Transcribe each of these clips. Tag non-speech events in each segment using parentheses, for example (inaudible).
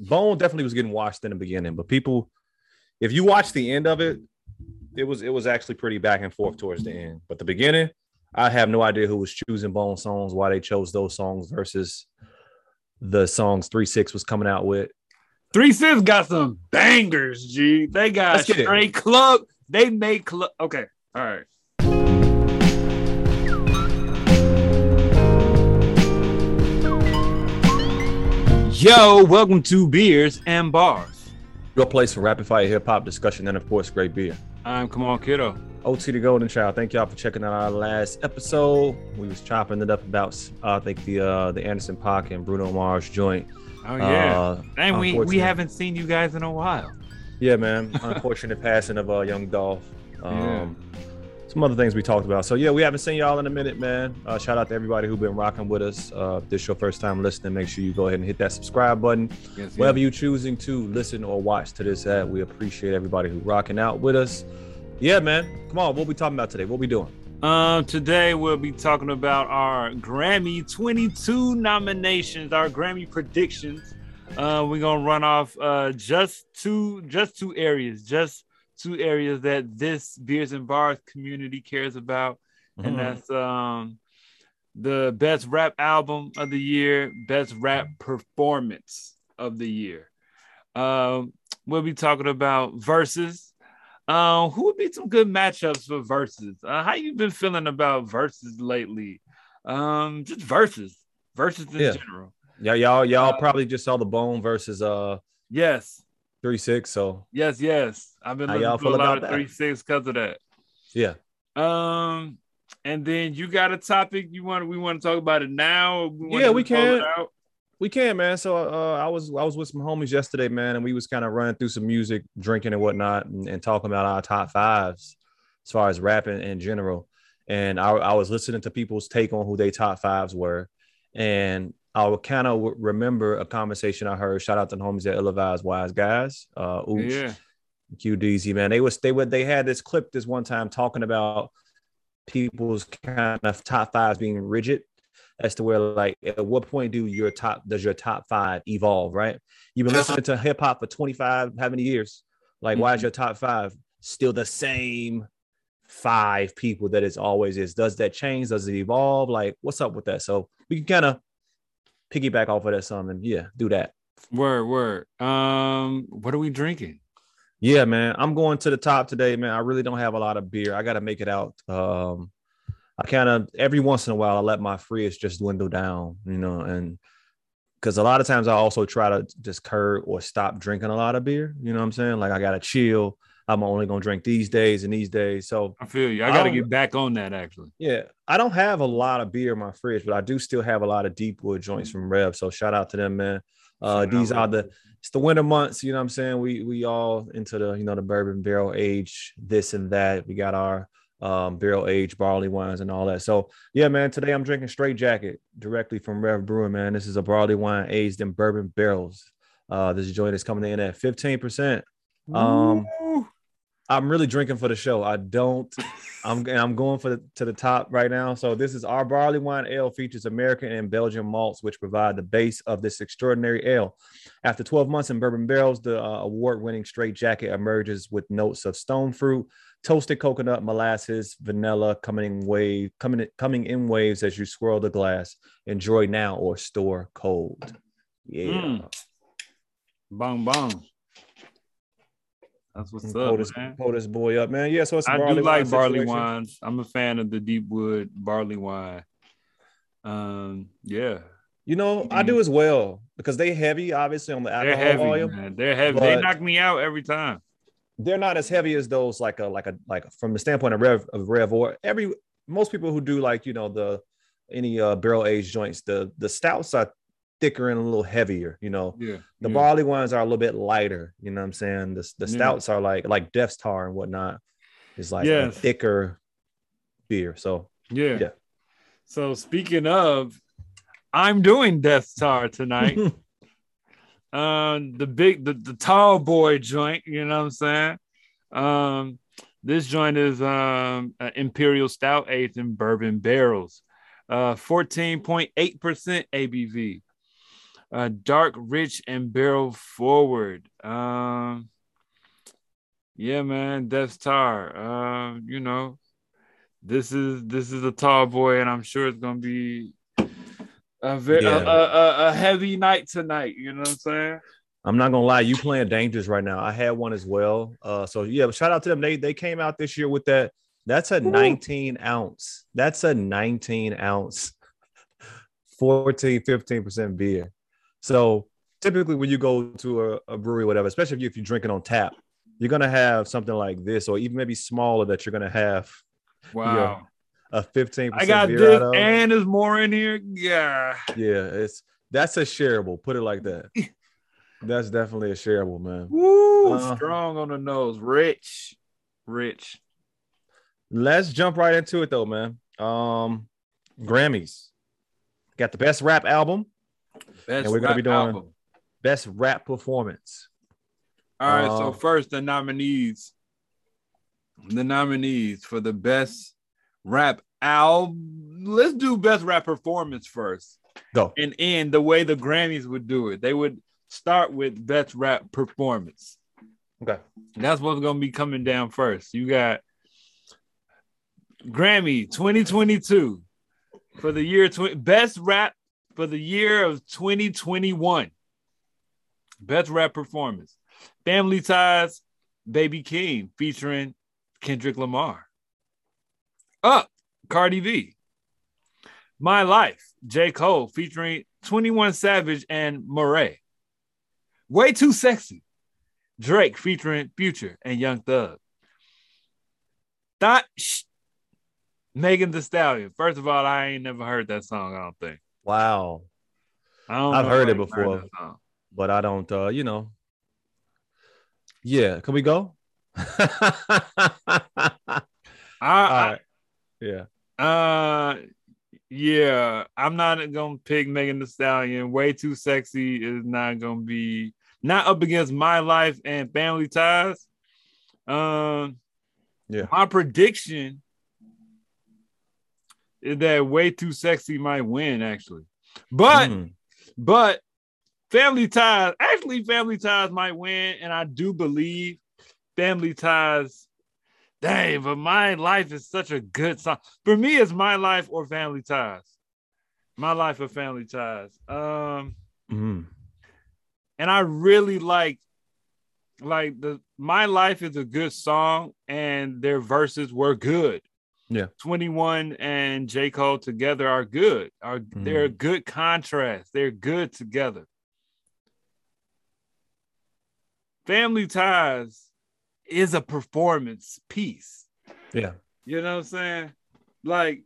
Bone definitely was getting washed in the beginning, but people, if you watch the end of it, it was it was actually pretty back and forth towards the end. But the beginning, I have no idea who was choosing Bone songs, why they chose those songs versus the songs Three Six was coming out with. Three Six got some bangers, G. They got it. straight club. They made club. Okay, all right. Yo, welcome to Beers and Bars. Your place for rapid fire hip hop discussion and of course great beer. I'm Come On Kiddo. OT the Golden Child. Thank y'all for checking out our last episode. We was chopping it up about uh, I think the uh the Anderson Paak and Bruno Mars joint. Oh yeah, Uh, and we we haven't seen you guys in a while. Yeah, man. Unfortunate (laughs) passing of uh, young Dolph. Um, Yeah. Some other things we talked about. So yeah, we haven't seen y'all in a minute, man. Uh, shout out to everybody who's been rocking with us. Uh, if this your first time listening, make sure you go ahead and hit that subscribe button. Yes, Wherever you choosing to listen or watch to this at, we appreciate everybody who rocking out with us. Yeah, man. Come on, what we talking about today? What we doing? Um, today we'll be talking about our Grammy 22 nominations, our Grammy predictions. Uh, we're gonna run off uh just two just two areas, just two areas that this beers and bars community cares about, and Mhm. that's um the best rap album of the year, best rap performance of the year. Um, we'll be talking about verses. Um, who would be some good matchups for verses? Uh, how you been feeling about verses lately? Um, just verses, verses in Yeah. general. Yeah, y'all, y'all Uh, probably just saw the Bone versus uh Yes, three six. So yes, yes. I've been looking for a lot of that? three six because of that. yeah, Um, and then you got a topic you want? We want to talk about it now? We Yeah, we just roll it can. we can, man. So uh, I was I was with some homies yesterday, man, and we was kind of running through some music, drinking and whatnot, and, and talking about our top fives as far as rapping in general. And I, I was listening to people's take on who they top fives were, and I would kind of remember a conversation I heard. Shout out to the homies at Ill-Advised Wise Guys, uh, Ooch, Yeah, QDZ, man. They was they would they had this clip this one time talking about people's kind of top fives being rigid as to where like at what point do your top does your top five evolve, right? You've been listening to hip hop for 25, how many years? Like, why is your top five still the same five people that it's always is? Does that change? Does it evolve? Like, what's up with that? So we can kind of piggyback off of that some and yeah, do that. word, word. Um, what are we drinking? Yeah, man. I'm going to the top today, man. I really don't have a lot of beer. I got to make it out. Um, I kind of every once in a while I let my fridge just dwindle down, you know, and because a lot of times I also try to just curb or stop drinking a lot of beer. You know what I'm saying? Like I got to chill. I'm only gonna drink these days and these days. So I feel you. I I got to don't- get back on that actually. yeah, I don't have a lot of beer in my fridge, but I do still have a lot of deep wood joints from Rev. So shout out to them, man. Uh, these are the it's the winter months, you know what I'm saying? We we all into the you know the bourbon barrel age, this and that. We got our um barrel aged barley wines and all that. So yeah, man, today I'm drinking straight jacket directly from Rev Brewing, man. This is a barley wine aged in bourbon barrels. Uh this joint is coming in at 15%. Um, Ooh. I'm really drinking for the show. I don't. I'm (laughs) I'm going for the to the top right now. So this is our barley wine ale features American and Belgian malts, which provide the base of this extraordinary ale. After 12 months in bourbon barrels, the uh, award-winning straight jacket emerges with notes of stone fruit, toasted coconut, molasses, vanilla coming in wave coming coming in waves as you swirl the glass. Enjoy now or store cold. Yeah. Mm. Bong bong. That's what's up, this, man. this boy up, man. Yeah, so it's I barley do like wine barley wines. I'm a fan of the deep wood barley wine. Um, yeah, You know, I do as well because they heavy, obviously, on the they're alcohol heavy, volume. man. They're heavy. they knock me out every time. They're not as heavy as those, like a like a like from the standpoint of rev of rev or every most people who do like you know the any uh barrel aged joints, the the stouts are thicker and a little heavier. You know, Yeah, the yeah. barley ones are a little bit lighter. You know what I'm saying? The the Yeah. stouts are like like Death Star and whatnot. It's like a Yes. thicker beer. So yeah. Yeah. So speaking of, I'm doing Death Star tonight. um (laughs) the big the, the tall boy joint you know what i'm saying um this joint is um an imperial stout aged in bourbon barrels uh 14.8% abv Uh, dark, rich, and barrel forward. Um, yeah, man, Death Star. Uh, you know, this is this is a tall boy, and I'm sure it's gonna be a very Yeah. a, a, a heavy night tonight. You know what I'm saying? I'm not gonna lie, you playing dangerous right now. I had one as well. Uh, so yeah, but shout out to them. They they came out this year with that. That's a 19 ounce. That's a 19 ounce, (laughs) 14, 15 percent beer. So typically, when you go to a, a brewery, whatever, especially if, you, if you're drinking on tap, you're gonna have something like this, or even maybe smaller that you're gonna have Wow. a 15 I got this, and there's more in here. Yeah. yeah, it's that's a shareable. Put it like that. (laughs) That's definitely a shareable, man. Woo, Uh, strong on the nose, rich, rich. Let's jump right into it though, man. Um, Grammys got the best rap album, Best And we're gonna be doing- album. best rap performance. All right, so Uh, first the nominees. The nominees for the best rap album. Let's do best rap performance first. Go. And end the way the Grammys would do it. They would start with best rap performance. Okay. That's what's gonna be coming down first. You got Grammy 2022 for the year 20 best rap for the year of 2021. Best rap performance. Family Ties, Baby Keem featuring Kendrick Lamar. Up, Cardi B. My Life, J. Cole featuring 21 Savage and Morray. Way Too Sexy, Drake featuring Future and Young Thug. Thought Shh, Megan Thee Stallion. First of all, I ain't never heard that song, I don't think. Wow. I don't I've know heard it before. that song. But I don't uh, you know. Yeah, can we go? All (laughs) I, right. Yeah. Uh yeah, I'm not gonna pick Megan Thee Stallion. Way too sexy is not gonna be not up against my life and family ties. Um Yeah. my prediction that way too sexy might win actually. But Mm. But Family Ties, actually, Family Ties might win, and I do believe Family Ties. Dang, but My Life is such a good song. For me, it's My Life or Family Ties. My Life or Family Ties. Um, Mhm. and I really like, like the My Life is a good song, and their verses were good. Yeah. 21 and J. Cole together are good. Are they're a mm. good contrast. They're good together. Family Ties is a performance piece. Yeah. You know what I'm saying? Like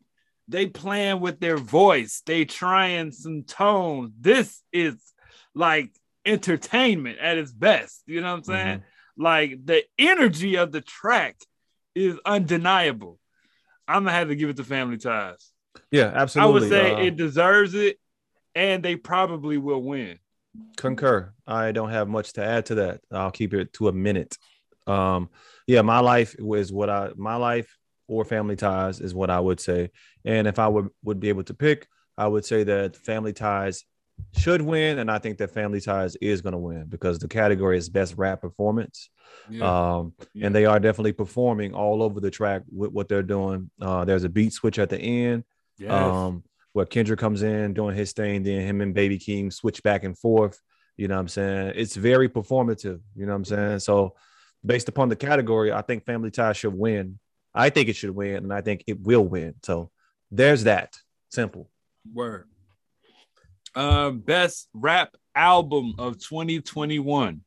they playing with their voice, they trying some tone. This is like entertainment at its best. You know what I'm saying? Mm-hmm. Like the energy of the track is undeniable. I'm gonna have to give it to Family Ties. Yeah, absolutely. I would say Uh, it deserves it, and they probably will win. concur. I don't have much to add to that. I'll keep it to a minute. Um, yeah, my life was what I my life or family ties is what I would say. And if I would would be able to pick, I would say that family ties should win, and I think that family ties is going to win because the category is best rap performance. Um, Yeah. and they are definitely performing all over the track with what they're doing. Uh, there's a beat switch at the end Yes. um, where Kendrick comes in doing his thing, then him and Baby Keem switch back and forth. You know what I'm saying? It's very performative. You know what I'm saying? So, based upon the category, I think Family Ties should win. I think it should win, and I think it will win. So, there's that. Simple. Word. Uh, best rap album of 2021.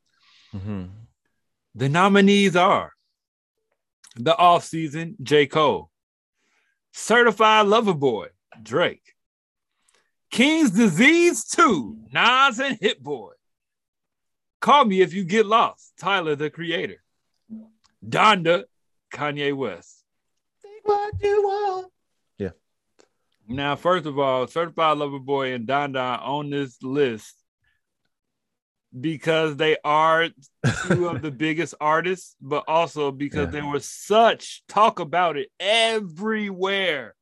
Mm-hmm. The nominees are The Off Season, J. Cole, Certified Lover Boy, Drake, King's Disease 2, Nas and Hit Boy, Call Me If You Get Lost, Tyler the Creator, Donda, Kanye West. What you want? Now, first of all, Certified Lover Boy and Donda are on this list because they are two of the (laughs) biggest artists, but also because Yeah. there was such talk about it everywhere.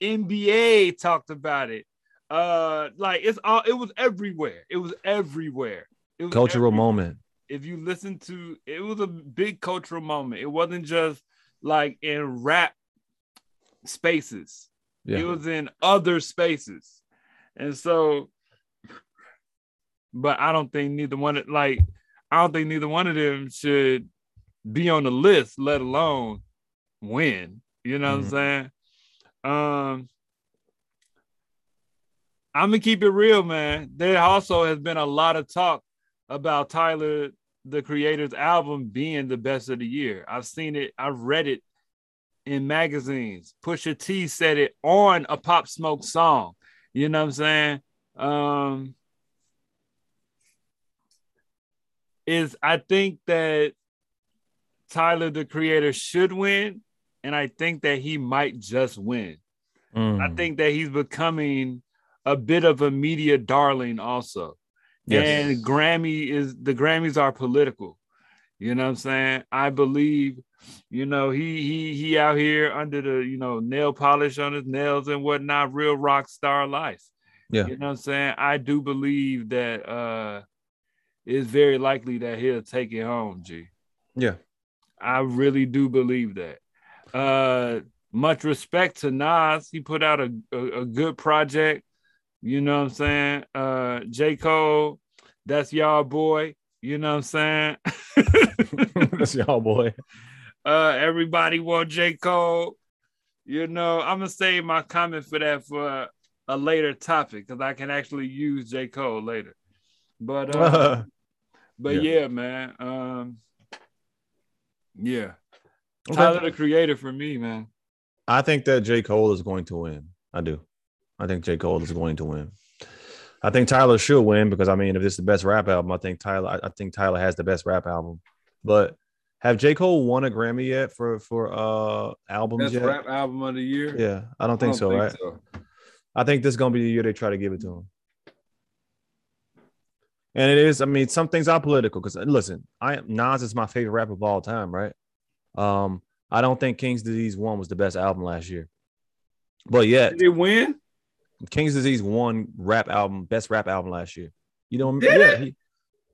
NBA talked about it. Uh, like it's all it was everywhere. It was everywhere. It was Cultural everywhere. moment. If you listen to, it was a big cultural moment. It wasn't just like in rap spaces. Yeah. It was in other spaces, and so. But I don't think neither one of like I don't think neither one of them should be on the list, let alone win. You know Mhm. what I'm saying? Um, I'm gonna keep it real, man. There also has been a lot of talk about Tyler, the creator's album, being the best of the year. I've seen it, I've read it in magazines. Pusha T said it on a Pop Smoke song. You know what I'm saying? Um, is I think that Tyler, the creator, should win, and I think that he might just win. I Mm. think that he's becoming a bit of a media darling also. Yes. And Grammy is the Grammys are political. You know what I'm saying? I believe, you know, he he he out here under the, you know, nail polish on his nails and whatnot, real rock star life. Yeah. You know what I'm saying? I do believe that uh it's very likely that he'll take it home, G. Yeah. I really do believe that. Uh, much respect to Nas. He put out a, a, a good project. You know what I'm saying? Uh, J. Cole, that's y'all boy. You know what I'm saying? (laughs) (laughs) That's y'all boy. uh, everybody want J. Cole. You know, I'm gonna save my comment for that for a later topic because I can actually use J. Cole later. But uh, (laughs) but Yeah. yeah, man. Um, yeah. Okay. Tyler the creator for me, man. I think that J. Cole is going to win. I do. I think J. Cole is going to win. I think Tyler should win because I mean, if it's the best rap album, I think Tyler. I, I think Tyler has the best rap album. But have J. Cole won a Grammy yet for for uh albums Best yet? rap album of the year. Yeah, I don't think so. right? so. I think this is gonna be the year they try to give it to him. And it is. I mean, some things are political because listen, I Nas is my favorite rapper of all time, right? Um, I don't think King's Disease One was the best album last year, but yet Did it win? King's Disease won rap album, best rap album last year. You don't Did yeah, he-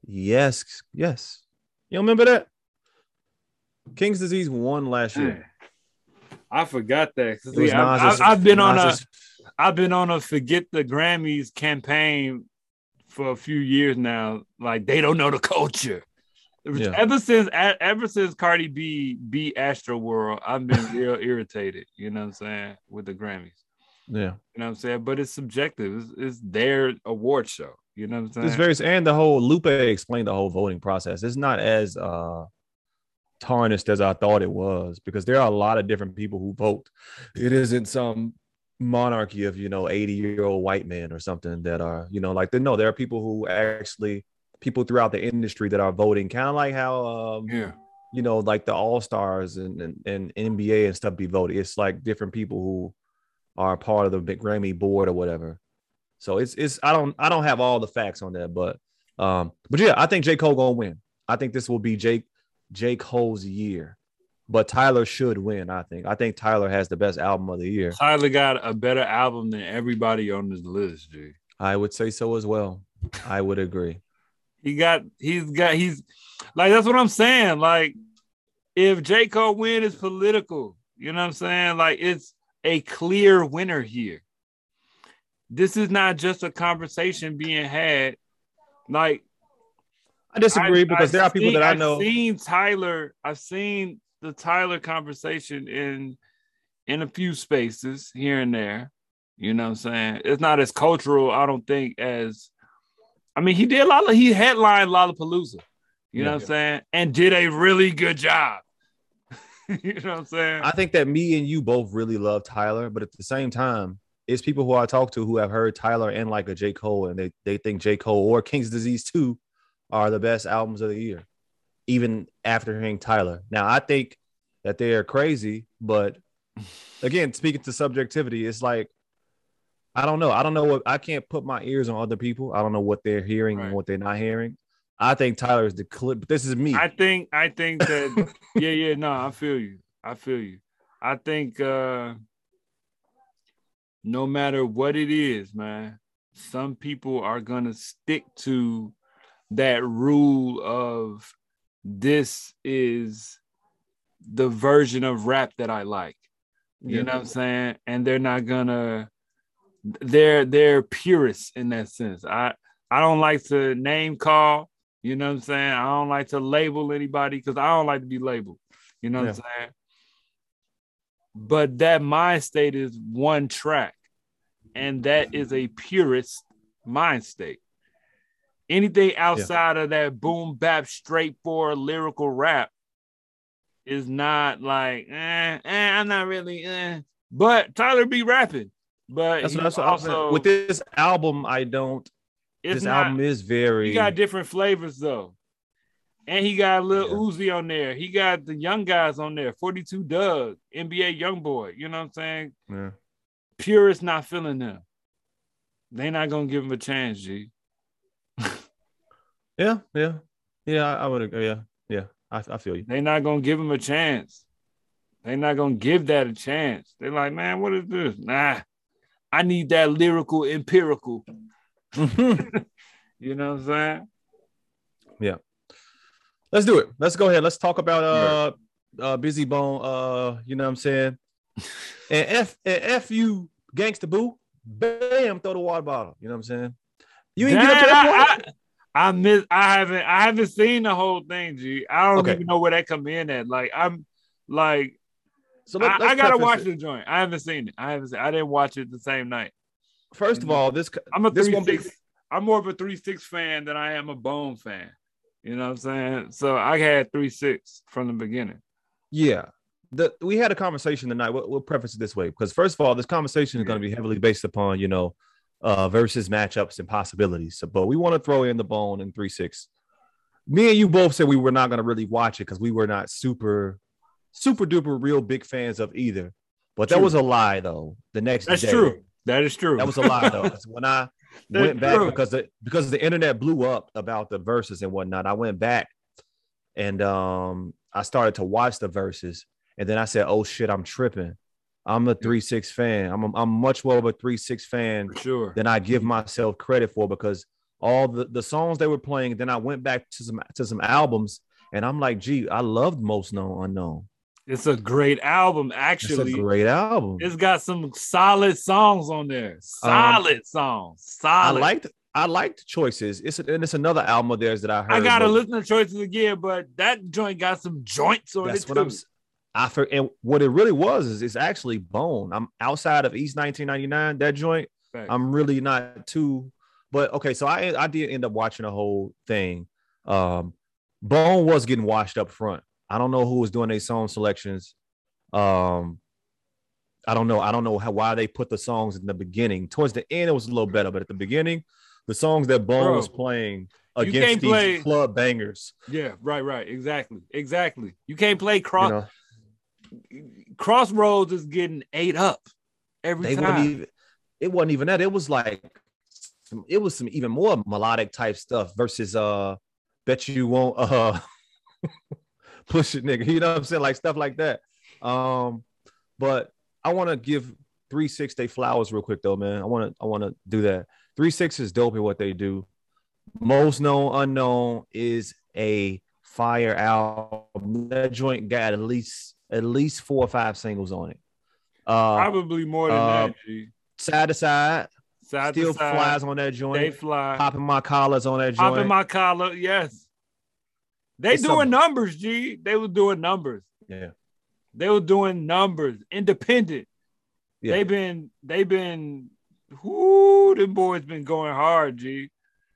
yes, yes. You don't remember that? King's Disease won last year. I forgot that. It was see, I, have been on a Nas's- I've been on a forget the Grammys campaign for a few years now. Like they don't know the culture. Yeah. Ever since ever since Cardi B beat Astro World, I've been real (laughs) irritated. You know what I'm saying with the Grammys. yeah. You know what I'm saying? But it's subjective. It's, it's their award show. You know what I'm saying? It's very and the whole Lupe explained the whole voting process. It's not as uh tarnished as I thought it was because there are a lot of different people who vote. It isn't some monarchy of you know 80 year old white men or something that are you know like the no there are people who actually people throughout the industry that are voting kind of like how um yeah. you know like the all-stars and, and and nba and stuff be voted it's like different people who are part of the big grammy board or whatever so it's it's i don't i don't have all the facts on that but um but yeah i think j cole gonna win i think this will be jake j cole's year but tyler should win i think i think tyler has the best album of the year Tyler got a better album than everybody on this list, G. i would say so as well i would agree He got he's got he's like that's what I'm saying. Like if J. Cole win, is political. You know what I'm saying? Like it's a clear winner here. This is not just a conversation being had. Like i disagree I- because I've there are people seen- that i I've know seen Tyler. I've seen the Tyler conversation in in a few spaces here and there. You know what I'm saying? It's not as cultural, I don't think, as I mean, he did a lot of he headlined Lollapalooza. You know Yeah. what I'm saying? And did a really good job. (laughs) you know what I'm saying? I think that me and you both really love Tyler, but at the same time, it's people who I talk to who have heard Tyler and like a J. Cole, and they, they think J. Cole or King's Disease 2 are the best albums of the year, even after hearing Tyler. Now, I think that they are crazy, but again, speaking to subjectivity, it's like, I don't know. I don't know what I can't put my ears on other people. I don't know what they're hearing Right. and what they're not hearing. I think Tyler is the clip, but this is me. I think I think that (laughs) yeah, yeah, no, I feel you. I feel you. I think uh no matter what it is, man, some people are gonna stick to that rule of this is the version of rap that I like. You Yeah. know what I'm saying? And they're not gonna they're they're purists in that sense. I I don't like to name call, you know what I'm saying? I don't like to label anybody because I don't like to be labeled. You know what I'm saying? But that mind state is one track, and that is a purist mind state. Anything outside of that boom bap, straightforward lyrical rap is not like, eh, eh, I'm not really, eh. But Tyler be rapping. But That's what, that's what I'm saying. also, With this album, I don't. this not, album is very. he got different flavors though. And he got Lil Yeah. Uzi on there. He got the young guys on there. 42 Dugg, NBA young boy. You know what I'm saying? Yeah. Purists not feeling them. They not gonna give him a chance, G. (laughs) Yeah, yeah, yeah. I, I would agree. Yeah, yeah. I, I feel you. They not gonna give him a chance. They not gonna give that a chance. They're like, man, what is this? Nah, I need that lyrical empirical. Mm-hmm. (laughs) You know what I'm saying? Let's do it. Let's go ahead. Let's talk about uh uh Bizzy Bone. Uh, you know what I'm saying? (laughs) and F and F you gangsta boo, bam, throw the water bottle. You know what I'm saying? You ain't get up to that point. I, I, I miss. I haven't. I haven't seen the whole thing, G. I don't Okay. even know where that come in at. Like I'm, like so I, let, I let's gotta watch it. the joint. I haven't seen it. I haven't. Seen, I didn't watch it the same night. First of all, this I'm a this three won't be six. I'm more of a three six fan than I am a Bone fan. You know what I'm saying? So I had three six from the beginning. Yeah. The, we had a conversation tonight. We'll, we'll preface it this way because first of all, this conversation is going to be heavily based upon you know uh versus matchups and possibilities. So, but we want to throw in the bone in three six. Me and you both said we were not going to really watch it because we were not super, super duper real big fans of either. But that was a lie though. The next That's day, true. That is true. That was a lie though. (laughs) when I That's went back true. because the because the internet blew up about the verses and whatnot. I went back and um I started to watch the verses, and then I said, "Oh shit, I'm tripping. I'm a three six fan. I'm a, I'm much more of a three six fan for sure. than I give myself credit for because all the the songs they were playing. Then I went back to some to some albums, and I'm like, gee, I loved Most Known Unknown. It's a great album, actually. It's a great album. It's got some solid songs on there. Solid songs. Um, I liked I liked choices. It's and it's another album of theirs that I heard. I gotta but- listen to choices again, but that joint got some joints on That's it what too. I'm. I for and what it really was is it's actually Bone. I'm outside of East 1999. That joint. I'm really not too. But okay, so I I did end up watching the whole thing. Um, Bone was getting washed up front. I don't know who was doing their song selections. Um, I don't know. I don't know how why they put the songs in the beginning. Towards the end, it was a little better, but at the beginning, the songs that Bone Bro, was playing against these play- club bangers, yeah, right, right. Exactly. Exactly. You can't play you cross know, crossroads is getting ate up every time. even it wasn't even that it was like some, it was some even more melodic type stuff versus uh bet you won't uh (laughs) push it nigga (laughs) you know what i'm saying like stuff like that um but i want to give three six day flowers real quick though man i want to i want to do that three six is dope in what they do most known unknown is a fire album that joint got at least at least four or five singles on it uh Probably more than uh, that, G. side to side, Side still to side, flies on that joint. they fly. Popping my collars on that joint. Popping my collar, yes. They It's doing a- numbers, G. They was doing numbers. yeah, They were doing numbers, independent. Yeah. They've been, they've been, whoo, them boys been going hard, G.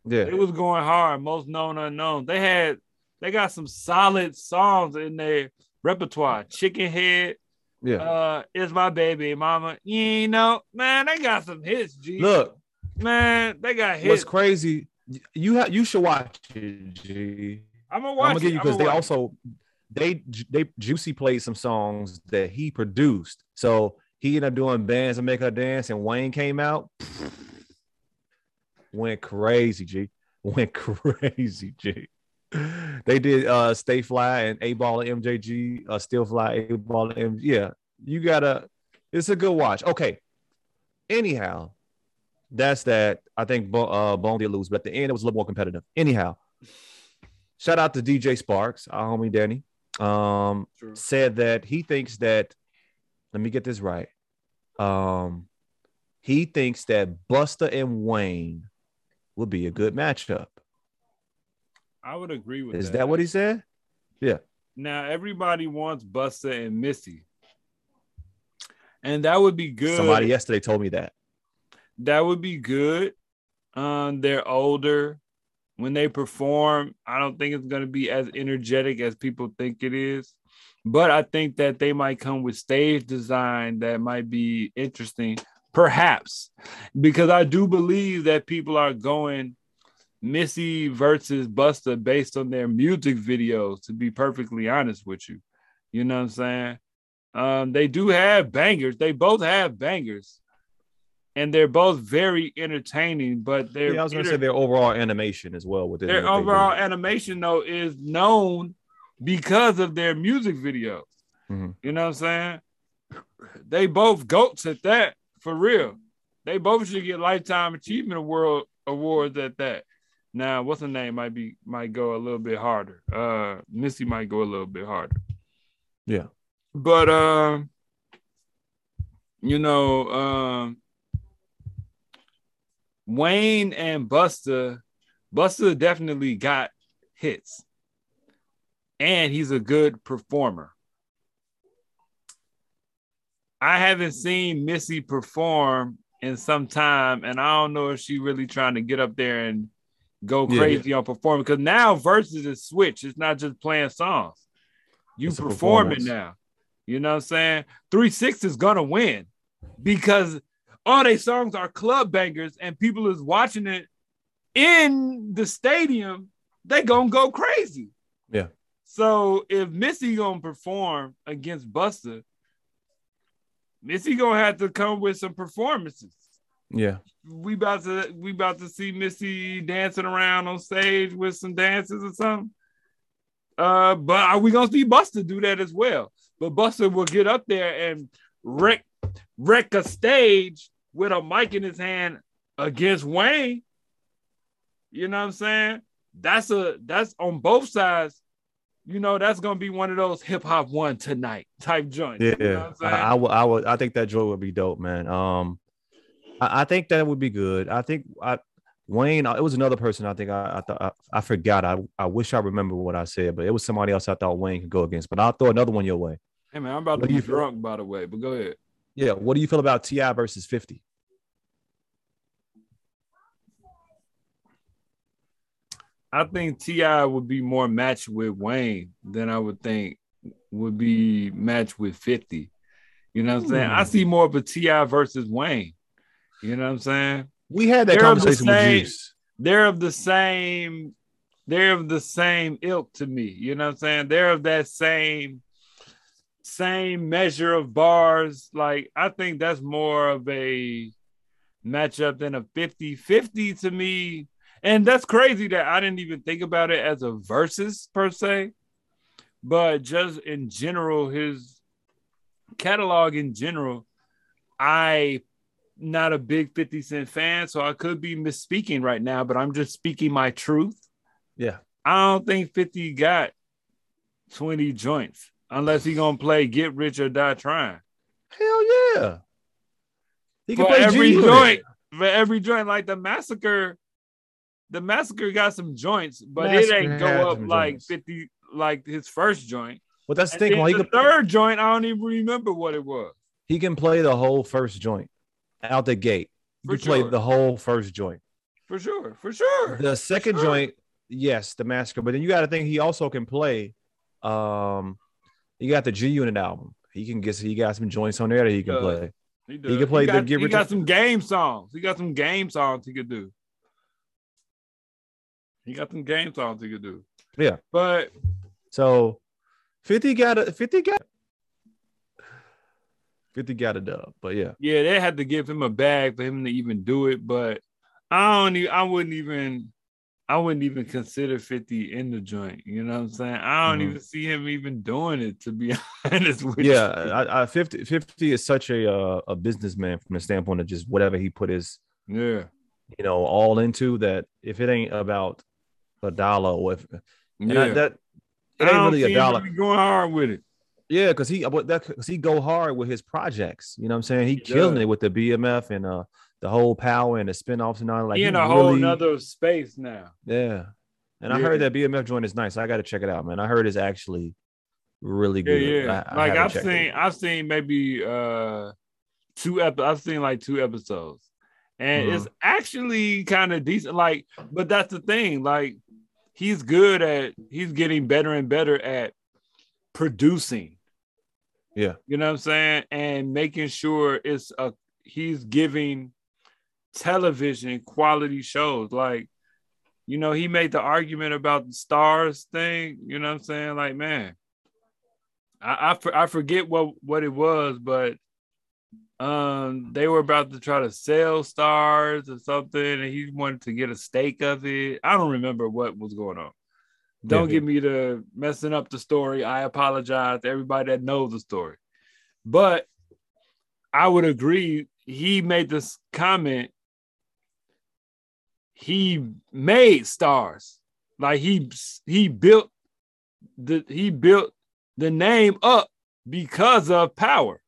yeah, It was going hard, most known unknown. They had, they got some solid songs in their repertoire. Chicken Head, yeah. uh, It's My Baby Mama. You know, man, they got some hits, G. Look, man, they got hits. what's crazy? You have you should watch it, G. I'm gonna watch. I'm gonna give it. you because they also they they Juicy played some songs that he produced. So he ended up doing bands and make her dance, and Wayne came out, (laughs) went crazy, G. Went (laughs) crazy, G. They did uh Stay Fly and 8Ball and MJG, uh Still Fly, 8Ball and M. Yeah, you gotta. It's a good watch. Okay, Anyhow, that's that. I think uh, Bone did lose, but at the end it was a little more competitive. Anyhow, shout out to DJ Sparks, our homie Danny. Um, True. said that he thinks that. Let me get this right. Um, he thinks that Busta and Wayne will be a good matchup. I would agree with Is that. that what he said? Yeah. Now everybody wants Busta and Missy, and that would be good. Somebody yesterday told me that. that would be good. Um, they're older. When they perform, I don't think it's going to be as energetic as people think it is. But I think that they might come with stage design that might be interesting, perhaps, because I do believe that people are going Missy versus Busta based on their music videos, to be perfectly honest with you. You know what I'm saying? Um, they do have bangers. They both have bangers and they're both very entertaining. But they're Yeah, I was going to say their overall animation as well. With their what they do. overall animation though is known because of their music videos. Mhm. You know what I'm saying? They both goats at that for real. They both should get lifetime achievement award awards at that. Now, what's the name? Might be might go a little bit harder. Uh, Missy might go a little bit harder. Yeah. But um, you know, um, Wayne and Busta, Busta definitely got hits, and he's a good performer. I haven't seen Missy perform in some time, and I don't know if she really trying to get up there and go Yeah. crazy on performing because now versus is switch. It's not just playing songs. You It's performing now. You know what I'm saying? Three Six is gonna win because all they songs are club bangers and people is watching it in the stadium, they gonna go crazy. Yeah. So if Missy gonna perform against Busta, Missy gonna have to come with some performances. Yeah. We about to we about to see Missy dancing around on stage with some dances or something. Uh, but are we gonna see Busta do that as well? But Buster will get up there and wreck wreck a stage with a mic in his hand against Wayne. You know what I'm saying? That's a that's on both sides. You know, that's gonna be one of those hip hop one tonight type joints. Yeah, You know what I'm saying? I, I would, I would, I think that joy would be dope, man. Um, I, I think that would be good. I think I Wayne. It was another person. I think I, I thought I, I forgot. I, I wish I remember what I said, but it was somebody else I thought Wayne could go against. But I'll throw another one your way. hey man, I'm about to What do be drunk by the way, but go ahead. Yeah. What do you feel about T.I. versus Fifty? I think T.I. would be more matched with Wayne than I would think would be matched with 50. You know what I'm saying? I Hmm. see more of a T.I. versus Wayne. You know what I'm saying? We had that They're of the conversation with same- Juice. They're of the same, they're of the same ilk to me. You know what I'm saying? They're of that same, same measure of bars. Like, I think that's more of a matchup than a 50-50 to me. And that's crazy that I didn't even think about it as a versus per se, but just in general, his catalog in general, I not a big 50 Cent fan, so I could be misspeaking right now, but I'm just speaking my truth. Yeah. I don't think 50 got 20 joints unless he gonna play Get Rich or Die Trying. Hell yeah. He can For play every G-Unit. joint, for every joint, like the massacre, the massacre got some joints, but it Massacre ain't go up like joints. 50 like his first joint. But that's the thing. Well, he the can, third joint, I don't even remember what it was. he can play the whole first joint out the gate. He For can play the whole first joint. For sure, for sure. The second sure. joint, yes, the massacre. But then you got to think he also can play. Um, you got the G Unit album. He can get. He got some joints on there that he can play. He, he, can play the got, Get He got some game songs. He got some game songs he could do. He got some game songs he could do. Yeah. But So, fifty got a fifty got. Fifty got a dub, but yeah, yeah, they had to give him a bag for him to even do it. But I don't. I wouldn't even. I wouldn't even consider 50 in the joint. You know what I'm saying? I don't Mhm. even see him even doing it, to be (laughs) honest with Yeah, you. I, I 50, 50 is such a uh, a businessman from the standpoint of just whatever he put his Yeah. you know all into that. If it ain't about a dollar or if Yeah. I, that it ain't really a dollar. really going hard with it. Yeah, because he but that because he go hard with his projects. You know what I'm saying? He, He killing does. it with the BMF and uh the whole power and the spinoffs and all. Like he in a whole really- nother space now. Yeah. And I heard that BMF joint is nice. I got to check it out, man. I heard it's actually really good. yeah. I- I like I've seen, it. I've seen maybe uh two ep- I've seen like two episodes, and Mm-hmm. it's actually kind of decent. Like, but that's the thing. Like, he's good at. He's getting better and better at producing. Yeah. You know what I'm saying, and making sure it's a. He's giving television quality shows. Like you know he made the argument about the Starz thing you know what i'm saying? Like man i i, for- I forget what what it was but um they were about to try to sell Starz or something and he wanted to get a stake of it. I don't remember what was going on. Don't Yeah. get me to messing up the story. I apologize to everybody that knows the story. But i would agree he made this comment he made Starz. Like he he built the he built the name up because of power.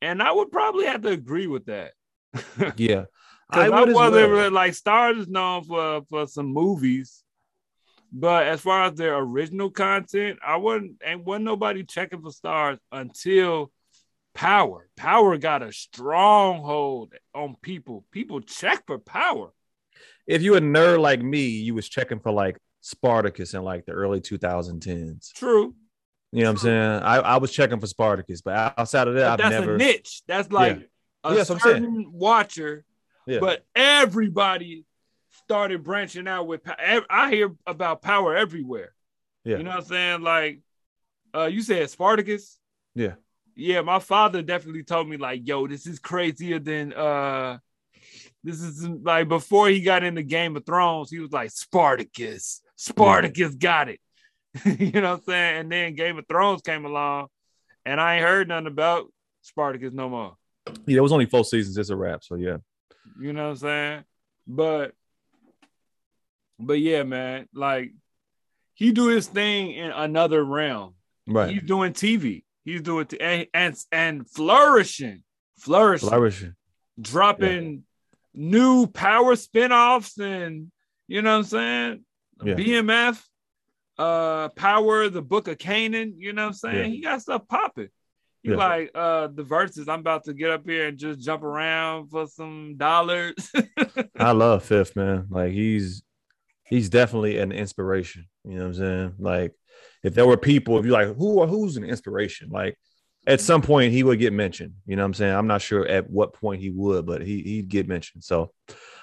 And i would probably have to agree with that. (laughs) Yeah. I, as wasn't well. like Starz is known for for some movies. But as far as their original content i wouldn't and wasn't nobody checking for Starz until power. Power got a stronghold on people. People check for power If you a nerd like me, you was checking for like Spartacus in like the early 2010s. true You know what I'm saying? I, I was checking for Spartacus, but outside of that, But I've that's never. a niche. That's like a Yeah, that's I'm saying. certain watcher. Yeah. But everybody started branching out with. I hear about power everywhere. Yeah. You know what I'm saying? Like, uh, you said Spartacus. Yeah. Yeah, my father definitely told me like, "Yo, this is crazier than uh." This is like before he got into Game of Thrones, he was like Spartacus. Spartacus got it. (laughs) you know what I'm saying? And then Game of Thrones came along, and I ain't heard nothing about Spartacus no more. Yeah, it was only four seasons. It's a wrap. So yeah. You know what I'm saying? But but yeah, man, like he do his thing in another realm. Right. He's doing TV. He's doing t- and, and and flourishing, flourishing, Flourishing. dropping new power spin-offs and you know what I'm saying? Yeah. BMF, uh Power, the Book of Kanan, you know what I'm saying? Yeah. He got stuff popping. He Yeah. like uh the verses. I'm about to get up here and just jump around for some dollars. (laughs) I love Fifth, man. Like he's he's definitely an inspiration. You know what I'm saying? Like if there were people, if you're like, who or who's an inspiration? Like at some point he would get mentioned. You know what I'm saying? I'm not sure at what point he would, but he he'd get mentioned. So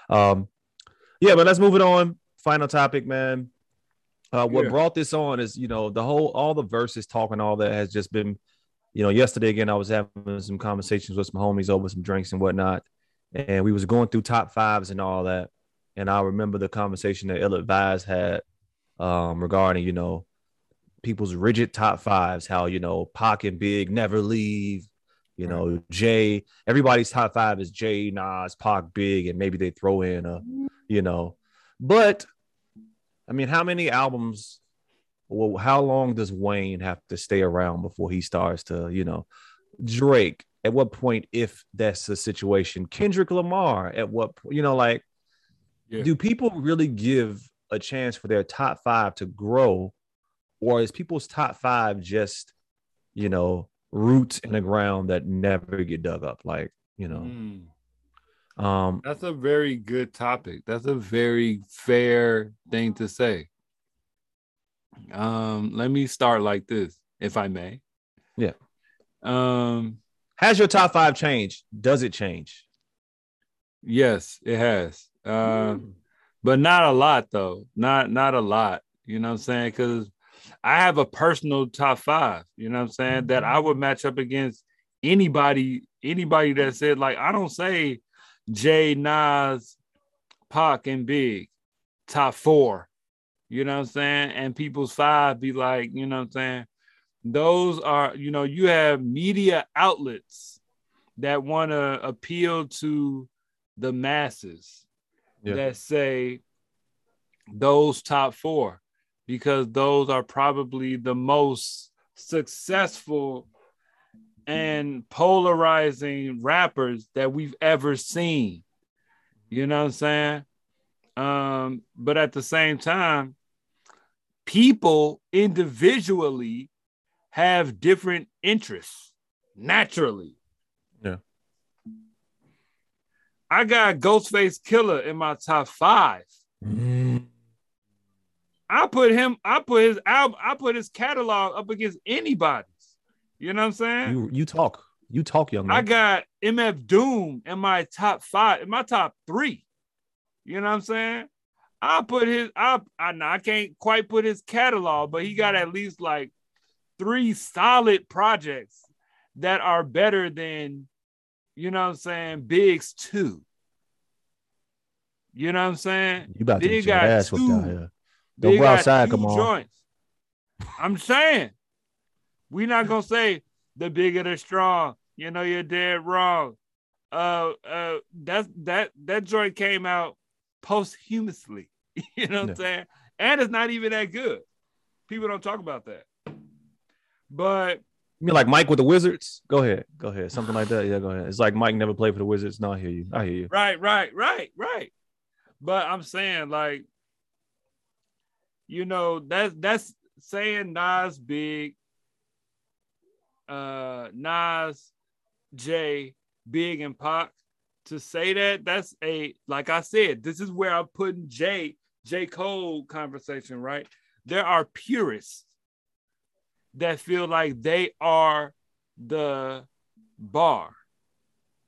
um yeah, but let's move it on. Final topic, man. Uh what Yeah. brought this on is you know the whole all the verses talking all that has just been you know yesterday again I was having some conversations with some homies over some drinks and whatnot and we was going through top fives and all that. And I remember the conversation that Ill Advised had um, regarding, you know, people's rigid top fives, how, you know, Pac and Big never leave, you know, Jay, everybody's top five is Jay, Nas, Pac, Big, and maybe they throw in a, you know, but I mean, how many albums, well, how long does Wayne have to stay around before he starts to, you know, Drake, at what point, if that's the situation, Kendrick Lamar, at what point, you know, like, Yeah. do people really give a chance for their top five to grow, or is people's top five just, you know, roots in the ground that never get dug up? Like, you know, Mm. um, That's a very good topic. That's a very fair thing to say. Um, let me start like this, if I may. Yeah. Um, has your top five changed? Does it change? yes, it has. Mm. Um, but not a lot though. Not not a lot. You know what I'm saying? Because I have a personal top five. You know what I'm saying? That mm-hmm. I would match up against anybody. Anybody that said like I don't say Jay Nas, Pac, and Big. top four. You know what I'm saying? And people's five be like, you know what I'm saying? Those are, you know, you have media outlets that want to appeal to the masses Yeah. that say those top four because those are probably the most successful and polarizing rappers that we've ever seen. You know what I'm saying? Um, but at the same time, people individually have different interests naturally. Yeah. I got Ghostface Killah in my top five. I put him, I put his album, I put his catalog up against anybody's. You know what I'm saying? You you talk. You talk, young man. I got MF Doom in my top five, in my top three. You know what I'm saying? I put his, I, I, I can't quite put his catalog, but he got mm-hmm. at least like three solid projects that are better than, you know what I'm saying, Biggs 2. You know what I'm saying? you about to get your ass two. here. Don't go outside, come on. Joints. I'm saying, we're not gonna say the bigger the strong. You know, you're dead wrong. Uh, uh, that's that that joint came out posthumously. (laughs) You know what. I'm saying? And it's not even that good. People don't talk about that. But You mean like Mike with the Wizards? Go ahead. Go ahead. Something like that. Yeah, go ahead. It's like Mike never played for the Wizards. No, I hear you. I hear you. Right, right, right, right. But I'm saying, like, you know, that's that's saying Nas big, uh, Nas, Jay, Big, and Pac. To say that, that's a like I said, this is where I'm putting Jay, J. Cole conversation, right? There are purists that feel like they are the bar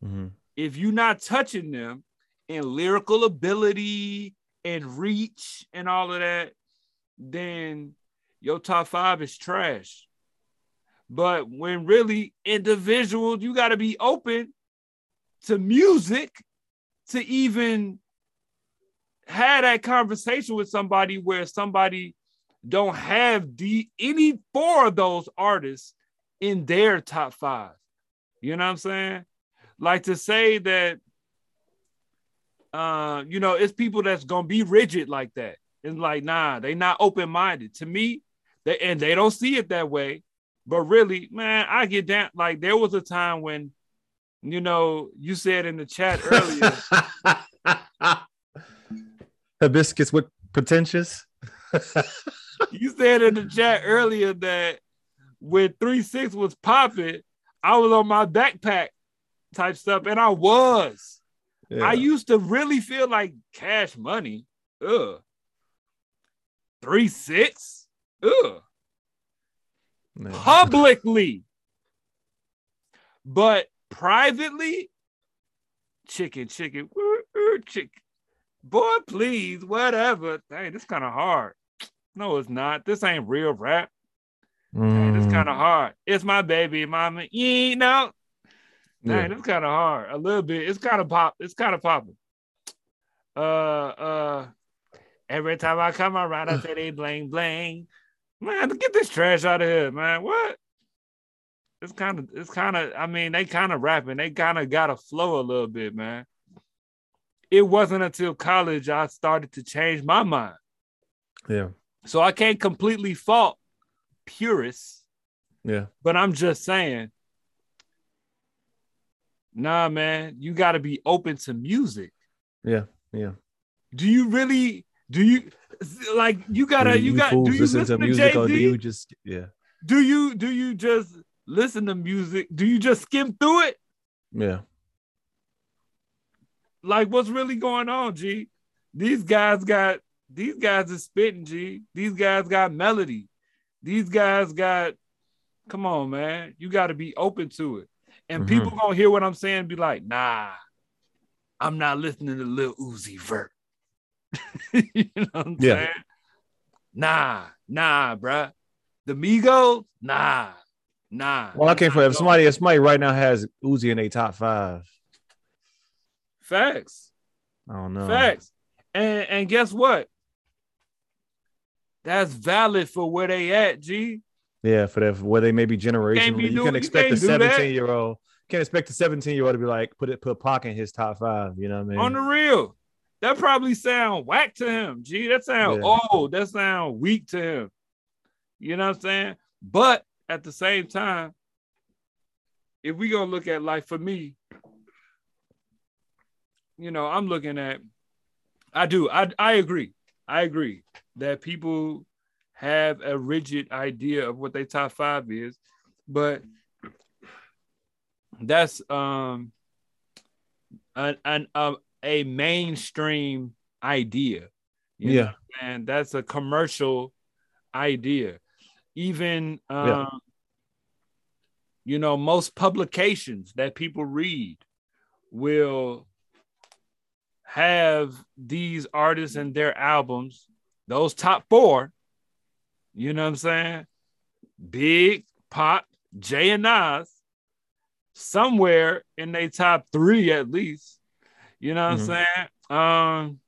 Mhm. if you're not touching them in lyrical ability and reach and all of that, then your top five is trash. But when really individuals, you got to be open to music to even have that conversation with somebody where somebody don't have the any four of those artists in their top five. You know what I'm saying? Like to say that uh, you know, it's people that's gonna be rigid like that. It's like, nah, they not open-minded. To me, they and they don't see it that way. But really, man, I get down. Like there was a time when, you know, you said in the chat earlier, (laughs) Hibiscus with pretentious. (laughs) you said in the chat earlier that when three six was popping, I was on my backpack type stuff, and I was. Yeah. I used to really feel like cash money. Ugh. Three six. Ugh. Yeah. Publicly. But privately, chicken, chicken, chicken. Boy, please, whatever. Dang, this kind of hard. No, it's not. This ain't real rap. Dang, this Mm, kind of hard. It's my baby, mama. You know. yeah. Dang, it's kind of hard. A little bit. It's kind of pop. It's kind of popping. Uh, uh. Every time I come around, I say they bling bling. Man, get this trash out of here, man. What? It's kind of. It's kind of. I mean, they kind of rapping. They kind of got a flow a little bit, man. It wasn't until college I started to change my mind. yeah. So I can't completely fault purists Yeah. but I'm just saying, nah, man, you got to be open to music. Yeah. Yeah. Do you really? Do you like? You gotta. Do You, got do you listen, to, music or do you just yeah. Do you? Do you just listen to music? Do you just skim through it? Yeah. Like, what's really going on, G? These guys got. These guys are spitting, G. These guys got melody. These guys got. Come on, man. You got to be open to it. And Mhm. people gonna hear what I'm saying, and be like, nah, I'm not listening to Lil Uzi Vert. (laughs) you know what I'm Yeah. saying? Nah, nah, bruh. The Migos, nah, nah. Well, I came for if somebody if somebody right now has Uzi in a top five. facts, I don't know. facts. And and guess what? that's valid for where they at, G. Yeah, for that where they may be generationally. be you can you expect a 17 year old. Can't expect a 17 year old to be like put it put Pac in his top five. You know what I mean? On the real. That probably sound whack to him. Gee, that sound Yeah. old. That sound weak to him. You know what I'm saying? But at the same time, if we gonna look at life for me, you know, I'm looking at I do. I I agree. I agree that people have a rigid idea of what their top five is, but that's um an, an um, a mainstream idea. You Yeah. know, and that's a commercial idea. Even um, Yeah. you know, most publications that people read will have these artists and their albums, those top four, you know what I'm saying? Big, Pac, Jay and Nas, somewhere in their top three at least. You know what Mhm. I'm saying? Um,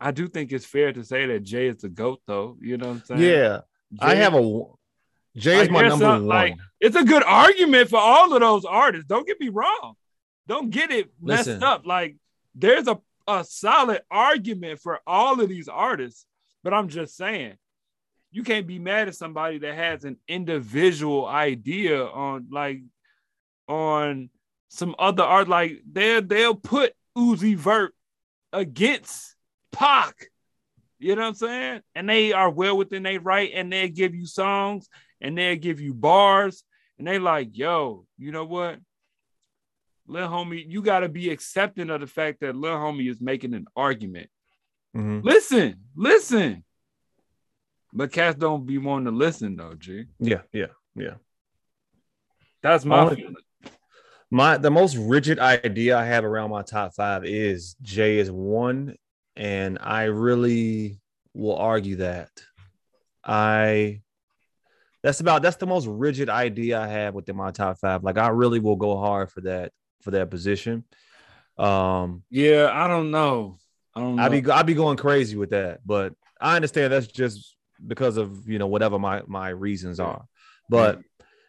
I do think it's fair to say that Jay is the GOAT, though. You know what I'm saying? Yeah, I have a Jay is like, my number one. like, it's a good argument for all of those artists. Don't get me wrong. Don't get it messed Listen. up. Like there's a, a solid argument for all of these artists, but I'm just saying you can't be mad at somebody that has an individual idea on like on some other art. Like they they'll put Uzi Vert against Pac. You know what I'm saying? And they are well within their right, and they give you songs and they'll give you bars, and they like, yo, you know what? Lil homie, you gotta be accepting of the fact that Lil homie is making an argument. Mhm. Listen, listen. But cats don't be wanting to listen though, G. Yeah, yeah, yeah. That's my Only- feeling. My the most rigid idea I have around my top five is Jay is one, and I really will argue that. I that's about that's the most rigid idea I have within my top five. Like I really will go hard for that for that position. Um Yeah, I don't know. I don't know. I'd be I'd be going crazy with that, but I understand that's just because of you know whatever my my reasons are. But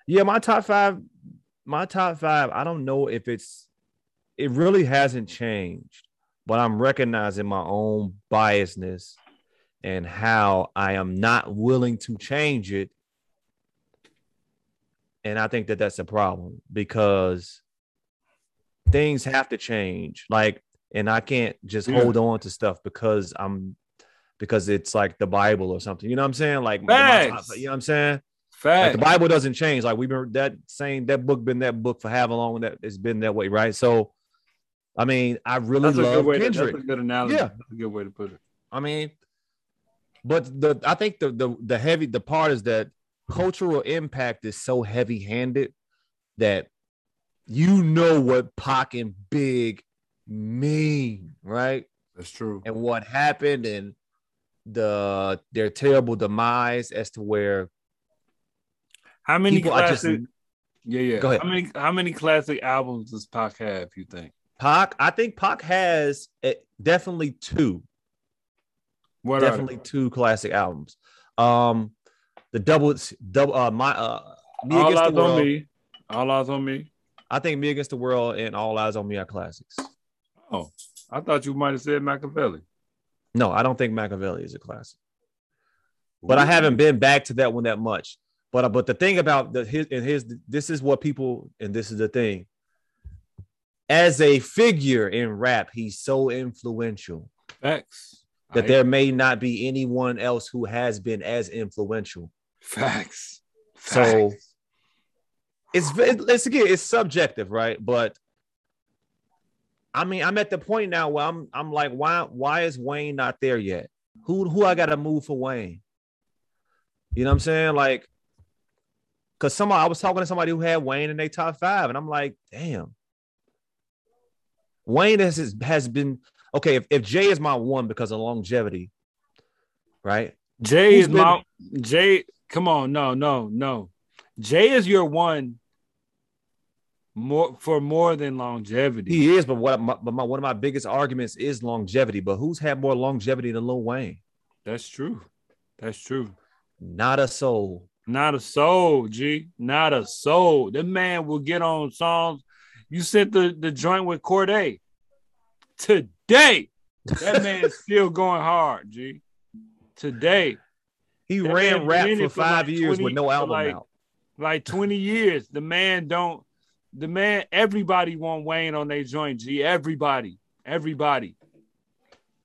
yeah, my top five, my top five. I don't know if it's it really hasn't changed, but I'm recognizing my own biasness and how I am not willing to change it. And I think that that's a problem because things have to change. Like, and I can't just Yeah. hold on to stuff because I'm because it's like the Bible or something. You know what I'm saying? Like, my top- you know what I'm saying? Like the Bible doesn't change. Like we've been that same that book been that book for however long that it's been that way, right? So, I mean, I really That's love way. To, Kendrick. that's a good analogy. Yeah. That's a good way to put it. I mean, but the I think the the the heavy the part is that cultural impact is so heavy handed that you know what Pac and Big mean, right? That's true. And what happened and the their terrible demise as to where How many people I just classic? yeah, yeah. Go ahead. How many? How many classic albums does Pac have? You think? Pac, I think Pac has eh, definitely two, What are definitely two classic albums. Um, the double, double, uh, my uh. Me All Against eyes the on World. me. All eyes on me. I think Me Against the World and All Eyes on Me are classics. Oh, I thought you might have said Machiavelli. No, I don't think Machiavelli is a classic, but I haven't been back to that one that much. But uh, but the thing about the his and his this is what people and this is the thing. As a figure in rap, he's so influential facts. that there may not be anyone else who has been as influential. facts. So Facts. it's it's again it's subjective, right? But I mean, I'm at the point now where I'm I'm like, why why is Wayne not there yet? Who who I got to move for Wayne? You know what I'm saying? Like, cause somebody I was talking to somebody who had Wayne in their top five, and I'm like, damn. Wayne has has been okay. If, if Jay is my one because of longevity, right? Jay is my Jay. Come on, no, no, no. Jay is your one more for more than longevity. He is, but what my, but my one of my biggest arguments is longevity. But who's had more longevity than Lil Wayne? That's true. That's true. Not a soul. Not a soul, G. Not a soul. The man will get on songs. You said the, the joint with Cordae. Today, that man is (laughs) still going hard, G. Today. He That ran rap for it for five like years 20 with no album like- out. Like 20 years. The man don't the man, everybody want Wayne on their joint, G. Everybody. Everybody.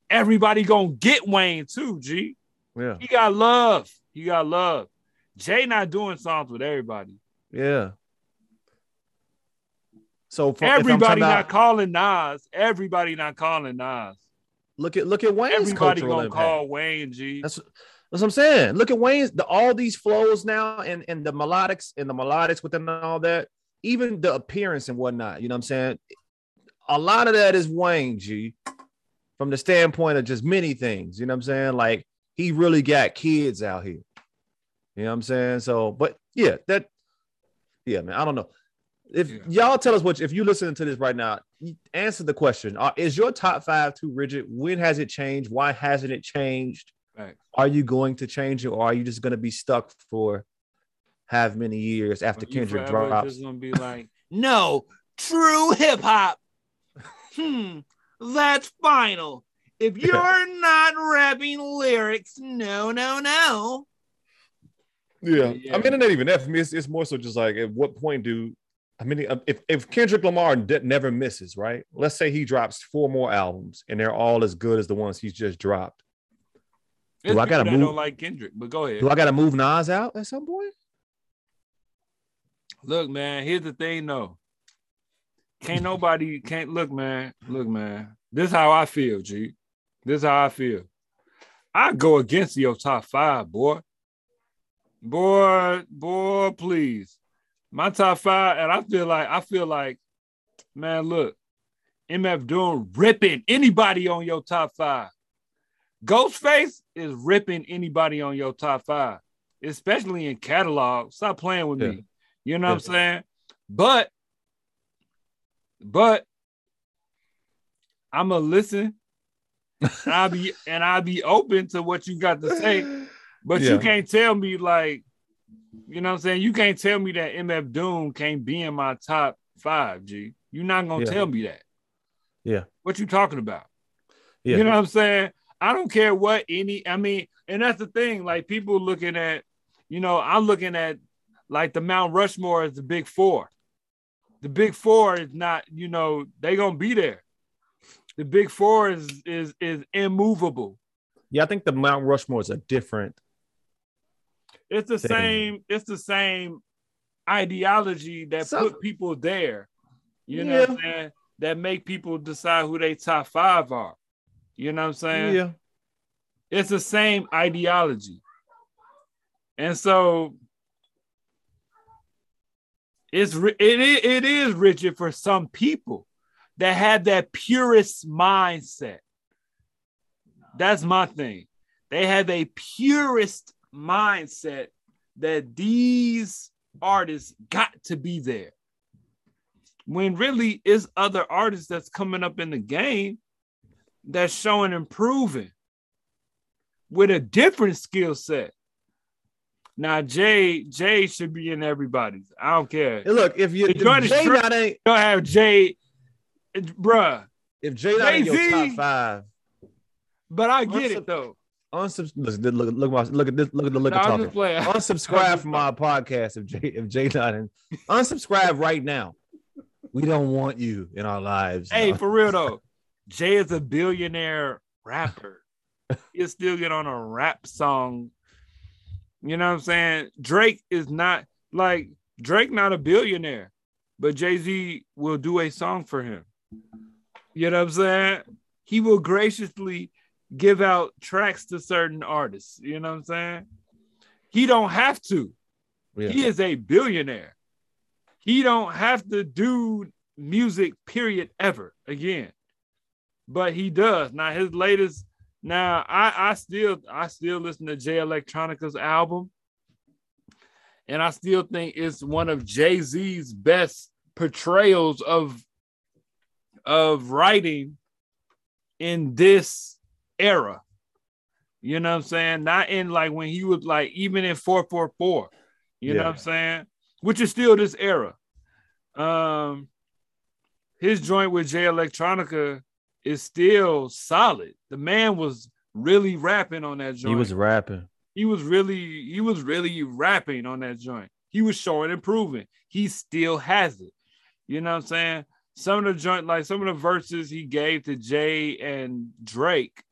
Everybody gonna get Wayne too, G. Yeah, He got love. He got love. Jay not doing songs with everybody. yeah. So for, if I'm talking Everybody not about- calling Nas. Everybody not calling Nas. look at look at Wayne's Everybody gonna impact. call Wayne G. That's that's what I'm saying. Look at Wayne's the all these flows now and and the melodics and the melodics within all that, even the appearance and whatnot. You know what I'm saying? A lot of that is Wayne G, from the standpoint of just many things. You know what I'm saying? Like he really got kids out here. You know what I'm saying? So, but yeah, that yeah, man. I don't know. If Yeah. y'all tell us what if you listening to this right now, answer the question. Uh, is your top five too rigid? When has it changed? Why hasn't it changed? Facts. are you going to change it or are you just going to be stuck for have many years after Are Kendrick drops? Just gonna be like, (laughs) no, true hip hop. (laughs) Hmm, that's final. If you're not rapping lyrics, no, no, no. Yeah. Yeah. I mean, it ain't even that for me. It's, it's more so just like at what point do I mean, uh, if, if Kendrick Lamar de- never misses, right? Let's say he drops four more albums and they're all as good as the ones he's just dropped. There's I gotta that move- Don't like Kendrick, but go ahead. Do I got to move Nas out at some point? Look, man. Here's the thing, though. Can't nobody can't look, man. Look, man. This is how I feel, G. This is how I feel. I go against your top five, boy. Boy, boy, please. My top five, and I feel like I feel like, man, look, MF Doom ripping anybody on your top five. Ghostface is ripping anybody on your top five, especially in catalog. Stop playing with Yeah. me. You know what I'm saying? But, but I'ma listen. and I'll be and I'll be open to what you got to say. (laughs) But Yeah. you can't tell me like, you know what I'm saying? You can't tell me that MF Doom can't be in my top five, G. You're not gonna Yeah. tell me that. Yeah. What you talking about? Yeah. You know what I'm saying? I don't care what any, I mean, and that's the thing. Like people looking at, you know, I'm looking at like the Mount Rushmore is the big four. The big four is not, you know, they gonna be there. The big four is is is immovable. Yeah, I think the Mount Rushmore is a different. It's the Thing. same, it's the same ideology that Some- put people there. You know what I'm saying? That make people decide who they top five are. You know what I'm saying? Yeah. It's the same ideology. And so it's it, it is rigid for some people that have that purist mindset. That's my thing. They have a purist mindset that these artists got to be there. When really it's other artists that's coming up in the game that's showing improving with a different skill set. Now, Jay, Jay should be in everybody's. I don't care. Hey, look, if you if Jay true. not ain't don't have Jay, bruh. if Jay not in your top five, But I get it though. Unsubs- look, look, look, look, look at this, look at the look No, at talking. Unsubscribe (laughs) from my podcast if Jay if Jay not in. Unsubscribe right now. We don't want you in our lives. Hey, No. for real though, Jay is a billionaire rapper. (laughs) He'll still get on a rap song. You know what I'm saying? Drake is not like Drake, not a billionaire, but Jay Z will do a song for him. You know what I'm saying? He will graciously give out tracks to certain artists. You know what I'm saying? He don't have to. Yeah. He is a billionaire. He don't have to do music, period, ever again. But he does. Now his latest, now I I still I still listen to Jay Electronica's album. And I still think it's one of Jay-Z's best portrayals of of writing in this era. You know what I'm saying? Not in like when he was like even in 444. You know what I'm saying? Which is still this era. Um his joint with Jay Electronica is still solid. The man was really rapping on that joint. He was rapping. he was really he was really rapping on that joint. He was showing and proving. He still has it. You know what I'm saying? Some of the joint, like some of the verses he gave to Jay and Drake,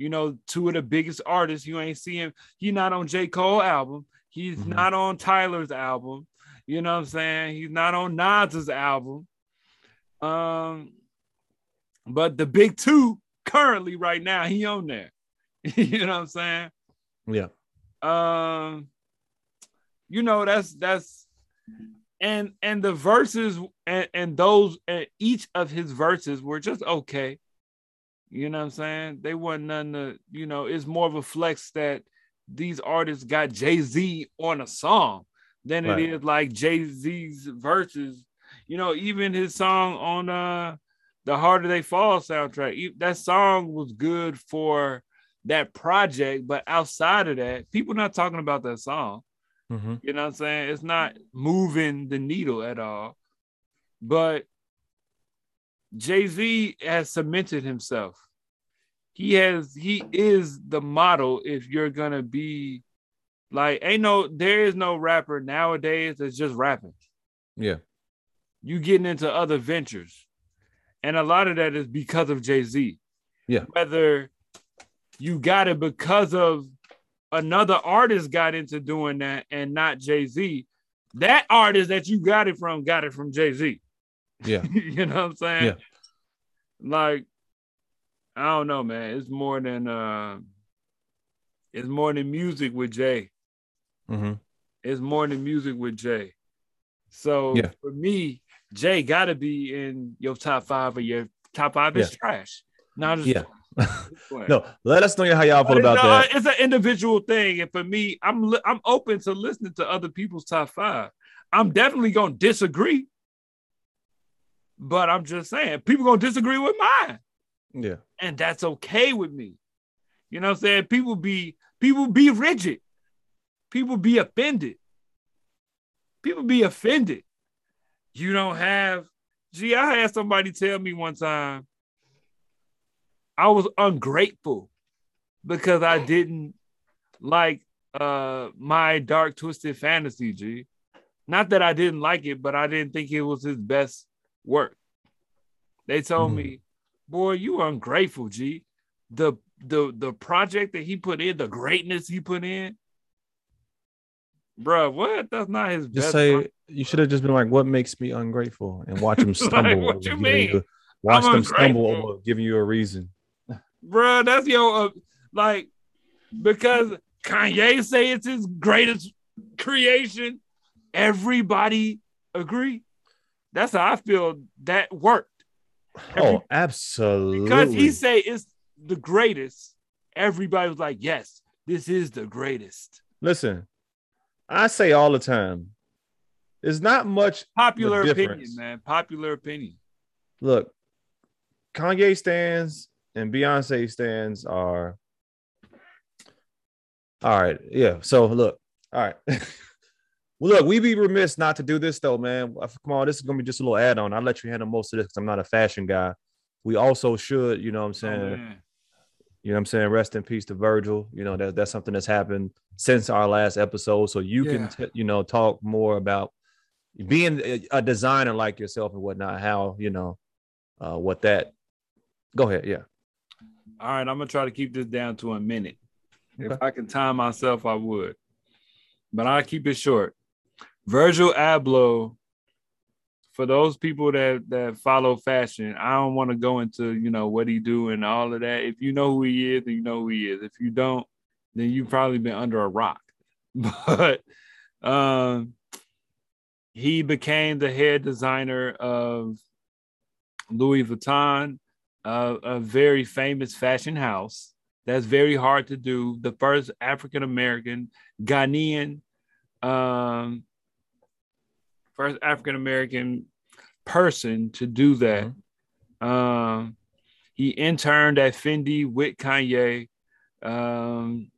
you know, two of the biggest artists. You ain't see him. He not on J. Cole album. He's Mhm. not on Tyler's album. You know what I'm saying? He's not on Nas's album. Um, but the big two currently right now, he on there. (laughs) you know what I'm saying? Yeah. um you know that's that's and and the verses and, and those and each of his verses were just okay you know what i'm saying they weren't none to you know it's more of a flex that these artists got jay-z on a song than it is like jay-z's verses you know even his song on uh the harder they fall soundtrack that song was good for that project, but outside of that, people not talking about that song. hmm You know what I'm saying? It's not moving the needle at all. But Jay-Z has cemented himself. He has he is the model if you're gonna be like ain't no there is no rapper nowadays that's just rapping. Yeah. You getting into other ventures. And a lot of that is because of Jay-Z. Yeah. Whether you got it because of another artist got into doing that and not Jay-Z. That artist that you got it from got it from Jay-Z. Yeah. (laughs) you know what I'm saying? Yeah. Like, I don't know, man. It's more than uh it's more than music with Jay. hmm It's more than music with Jay. So Yeah. for me, Jay gotta be in your top five or your top five is Yeah. trash. Not just Yeah. (laughs) no, let us know how y'all feel about no, that. It's an individual thing, and for me, I'm I'm open to listening to other people's top five. I'm definitely gonna disagree, but I'm just saying people gonna disagree with mine, Yeah. and that's okay with me. You know what I'm saying? People be people be rigid, people be offended, people be offended. You don't have. Gee, I had somebody tell me one time I was ungrateful because I didn't like uh my dark twisted fantasy, G. Not that I didn't like it, but I didn't think it was his best work. They told Mhm. me, boy, you ungrateful, G. The the the project that he put in, the greatness he put in, bruh, what? That's not his Just best say you should have just been like, "What makes me ungrateful?" and watch them (laughs) Like, stumble. what you mean? you- watch I'm them stumble over giving you a reason. Bruh, that's your uh, like because Kanye say it's his greatest creation. Everybody agree. That's how I feel that worked Every- oh, absolutely. because he say it's the greatest. Everybody was like, "Yes, this is the greatest." Listen, I say all the time, there's not much. Popular opinion, man. Popular opinion. Look, Kanye stands and Beyonce stands are. All right, yeah. So look, all right. (laughs) well, look, we'd be remiss not to do this though, man. Uh, Come on, this is gonna be just a little add-on. I'll let you handle most of this because I'm not a fashion guy. We also should, you know what I'm Oh, saying? man. You know what I'm saying? Rest in peace to Virgil. You know, that, that's something that's happened since our last episode. So you Yeah. can, t- you know, talk more about being a, a designer like yourself and whatnot, how, you know, uh, what that. Go ahead. Yeah. All right, I'm gonna try to keep this down to a minute. If I can time myself, I would. But I'll keep it short. Virgil Abloh, for those people that that follow fashion, I don't want to go into you know what he do and all of that. If you know who he is, then you know who he is. If you don't, then you've probably been under a rock. (laughs) But um he became the head designer of Louis Vuitton, a very famous fashion house. That's very hard to do. The first African American Ghanaian, um, first African American person to do that. Um, he interned at Fendi with Kanye. Um,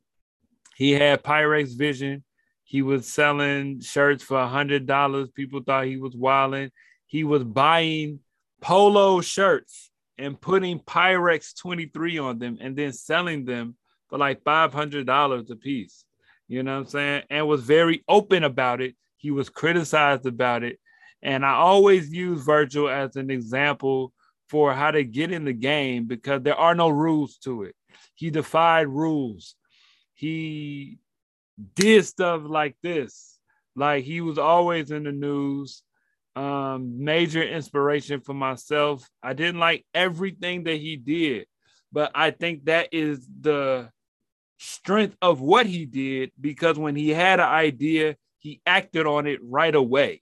he had Pyrex Vision. He was selling shirts for a hundred dollars. People thought he was wilding. He was buying polo shirts and putting Pyrex 23 on them and then selling them for like $500 a piece. You know what I'm saying? And was very open about it. He was criticized about it. And I always use Virgil as an example for how to get in the game because there are no rules to it. He defied rules. He did stuff like this. Like he was always in the news. Um, major inspiration for myself. I didn't like everything that he did, but I think that is the strength of what he did because when he had an idea, he acted on it right away.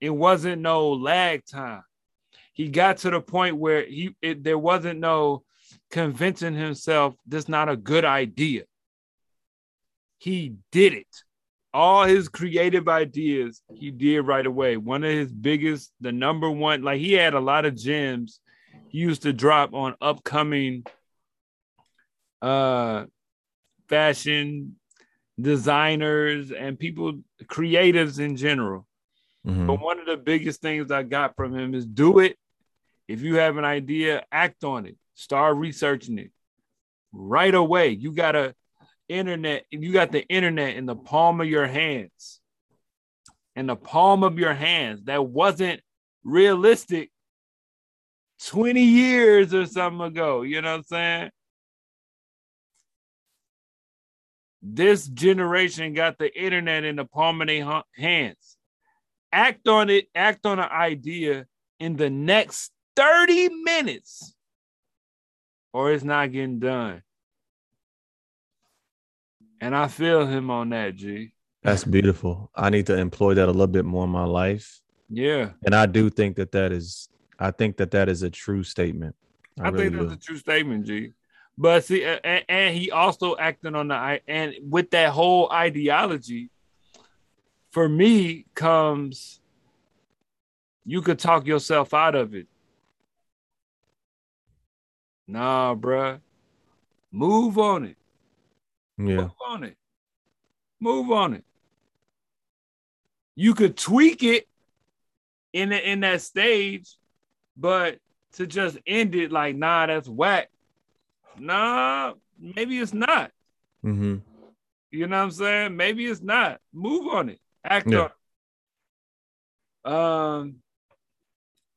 It wasn't no lag time. He got to the point where he it, there wasn't no convincing himself this not a good idea. He did it. All his creative ideas he did right away. One of his biggest, the number one, like he had a lot of gems he used to drop on upcoming uh fashion designers and people creatives in general. Mm-hmm. But one of the biggest things I got from him is do it. If you have an idea, act on it. Start researching it right away. You got a internet, you got the internet in the palm of your hands. In the palm of your hands. That wasn't realistic 20 years or something ago. You know what I'm saying? This generation got the internet in the palm of their hands. Act on it, act on an idea in the next 30 minutes, or it's not getting done. And I feel him on that, G. That's beautiful. I need to employ that a little bit more in my life. Yeah. And I do think that that is, I think that that is a true statement. I, I really think that's do. a true statement, G. But see, and, and he also acting on the and with that whole ideology, for me comes you could talk yourself out of it. Nah, bruh. Move on it. Yeah. Move on it. Move on it. You could tweak it in the, in that stage, but to just end it like, nah, that's whack nah, maybe it's not. Mm-hmm. You know what I'm saying? Maybe it's not. Move on it. Act yeah. on it. Um,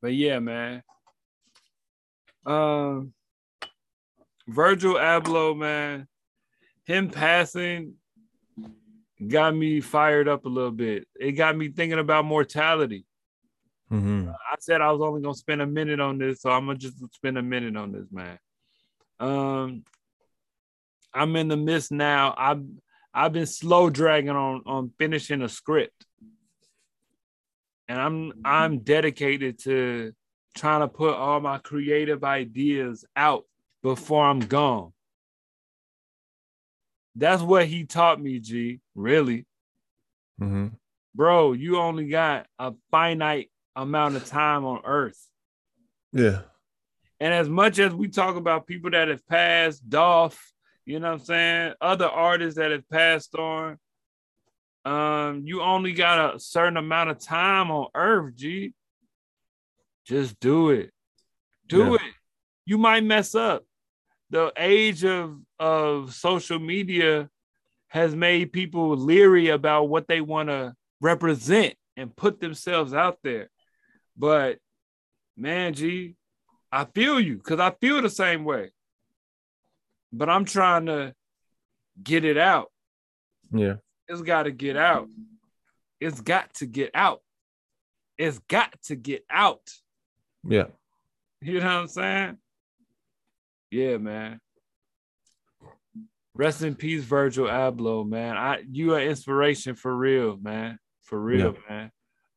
but yeah, man. Um, Virgil Abloh, man, him passing got me fired up a little bit. It got me thinking about mortality. Mm-hmm. I said I was only gonna spend a minute on this, so I'm gonna just spend a minute on this, man. Um, I'm in the midst now. I've I've been slow dragging on on finishing a script, and I'm I'm dedicated to trying to put all my creative ideas out before I'm gone. That's what he taught me, G. Really, mm-hmm. bro. You only got a finite amount of time on Earth. Yeah. And as much as we talk about people that have passed, Dolph, you know what I'm saying, other artists that have passed on, um, you only got a certain amount of time on earth, G. Just do it. Do yeah. it. You might mess up. The age of of social media has made people leery about what they want to represent and put themselves out there. But man, G, I feel you because I feel the same way. But I'm trying to get it out. Yeah. It's got to get out. It's got to get out. It's got to get out. Yeah. You know what I'm saying? Yeah, man. Rest in peace, Virgil Abloh, man. I you are inspiration for real, man. For real, yeah. man.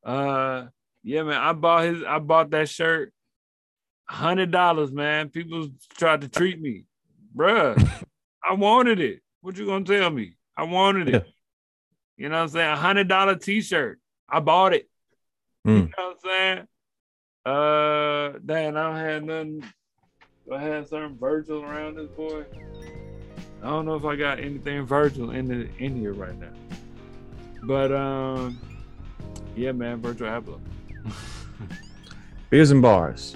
Uh yeah, man. I bought his I bought that shirt hundred dollars, man. People tried to treat me, bruh. (laughs) I wanted it. What you gonna tell me? I wanted it. Yeah. You know what I'm saying? A hundred dollar t-shirt. I bought it. Mm. You know what I'm saying? Uh, damn, I don't have nothing. Do I have certain Virgil around this boy? I don't know if I got anything Virgil in the in here right now. But um yeah, man, Virgil Abloh. Beers and bars.